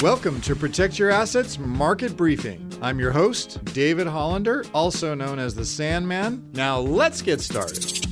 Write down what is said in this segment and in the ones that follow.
Welcome to Protect Your Assets Market Briefing. I'm your host, David Hollander, also known as the Sandman. Now let's get started.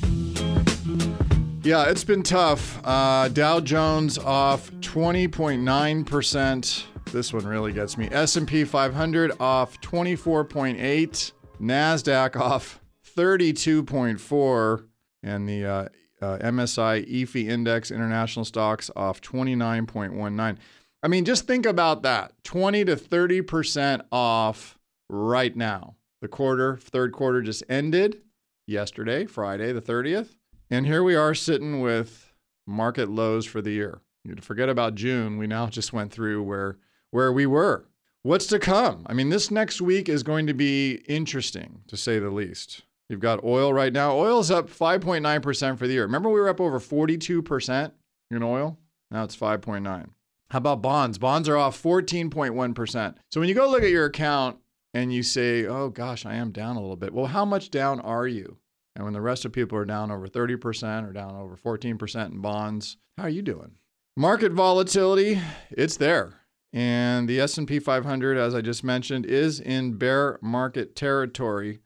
Yeah, it's been tough. Uh, Dow Jones off 20.9%. This one really gets me. S&P 500 off 24.8. Nasdaq off 32.4 and the uh, uh, MSCI EAFE Index International Stocks off 29.19. I mean, just think about that 20 to 30% off right now. The quarter, third quarter just ended yesterday, Friday, the 30th. And here we are sitting with market lows for the year. You forget about June. We now just went through where where we were. What's to come? I mean, this next week is going to be interesting to say the least. You've got oil right now. Oil's up 5.9% for the year. Remember we were up over 42% in oil? Now it's 5.9. How about bonds? Bonds are off 14.1%. So when you go look at your account and you say, oh gosh, I am down a little bit. Well, how much down are you? And when the rest of people are down over 30% or down over 14% in bonds, how are you doing? Market volatility, it's there. And the S&P 500 as I just mentioned is in bear market territory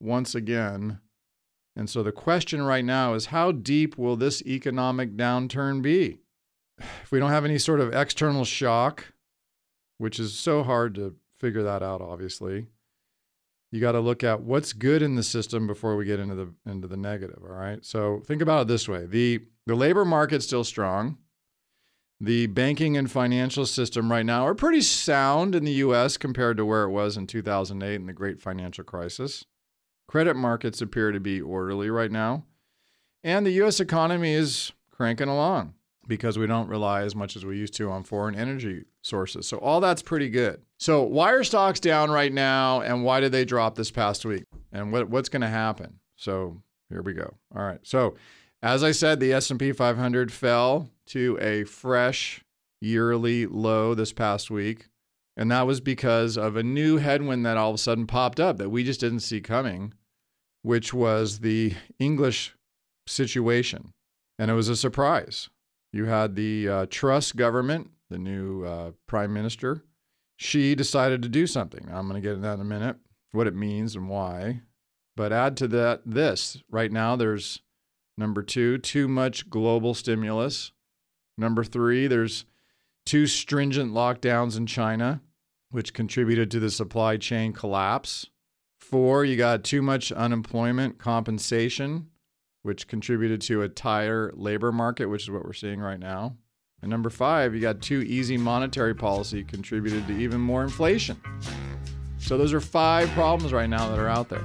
once again. And so the question right now is how deep will this economic downturn be? if we don't have any sort of external shock, which is so hard to figure that out, obviously, you got to look at what's good in the system before we get into the into the negative. All right. So think about it this way: the the labor market's still strong. The banking and financial system right now are pretty sound in the U.S. compared to where it was in 2008 in the Great Financial Crisis. Credit markets appear to be orderly right now, and the U.S. economy is cranking along because we don't rely as much as we used to on foreign energy sources. So all that's pretty good. So why are stocks down right now and why did they drop this past week? And what, what's going to happen? So here we go. All right. So as I said, the S&P 500 fell to a fresh yearly low this past week. And that was because of a new headwind that all of a sudden popped up that we just didn't see coming, which was the English situation. And it was a surprise. You had the uh, government, the new uh, prime minister. She decided to do something. I'm going to get into that in a minute, what it means and why. But add to that this right now, there's number two, too much global stimulus. Number three, there's too stringent lockdowns in China, which contributed to the supply chain collapse. Four, you got too much unemployment compensation which contributed to a tighter labor market, which is what we're seeing right now. And number five, you got too easy monetary policy contributed to even more inflation. So those are five problems right now that are out there.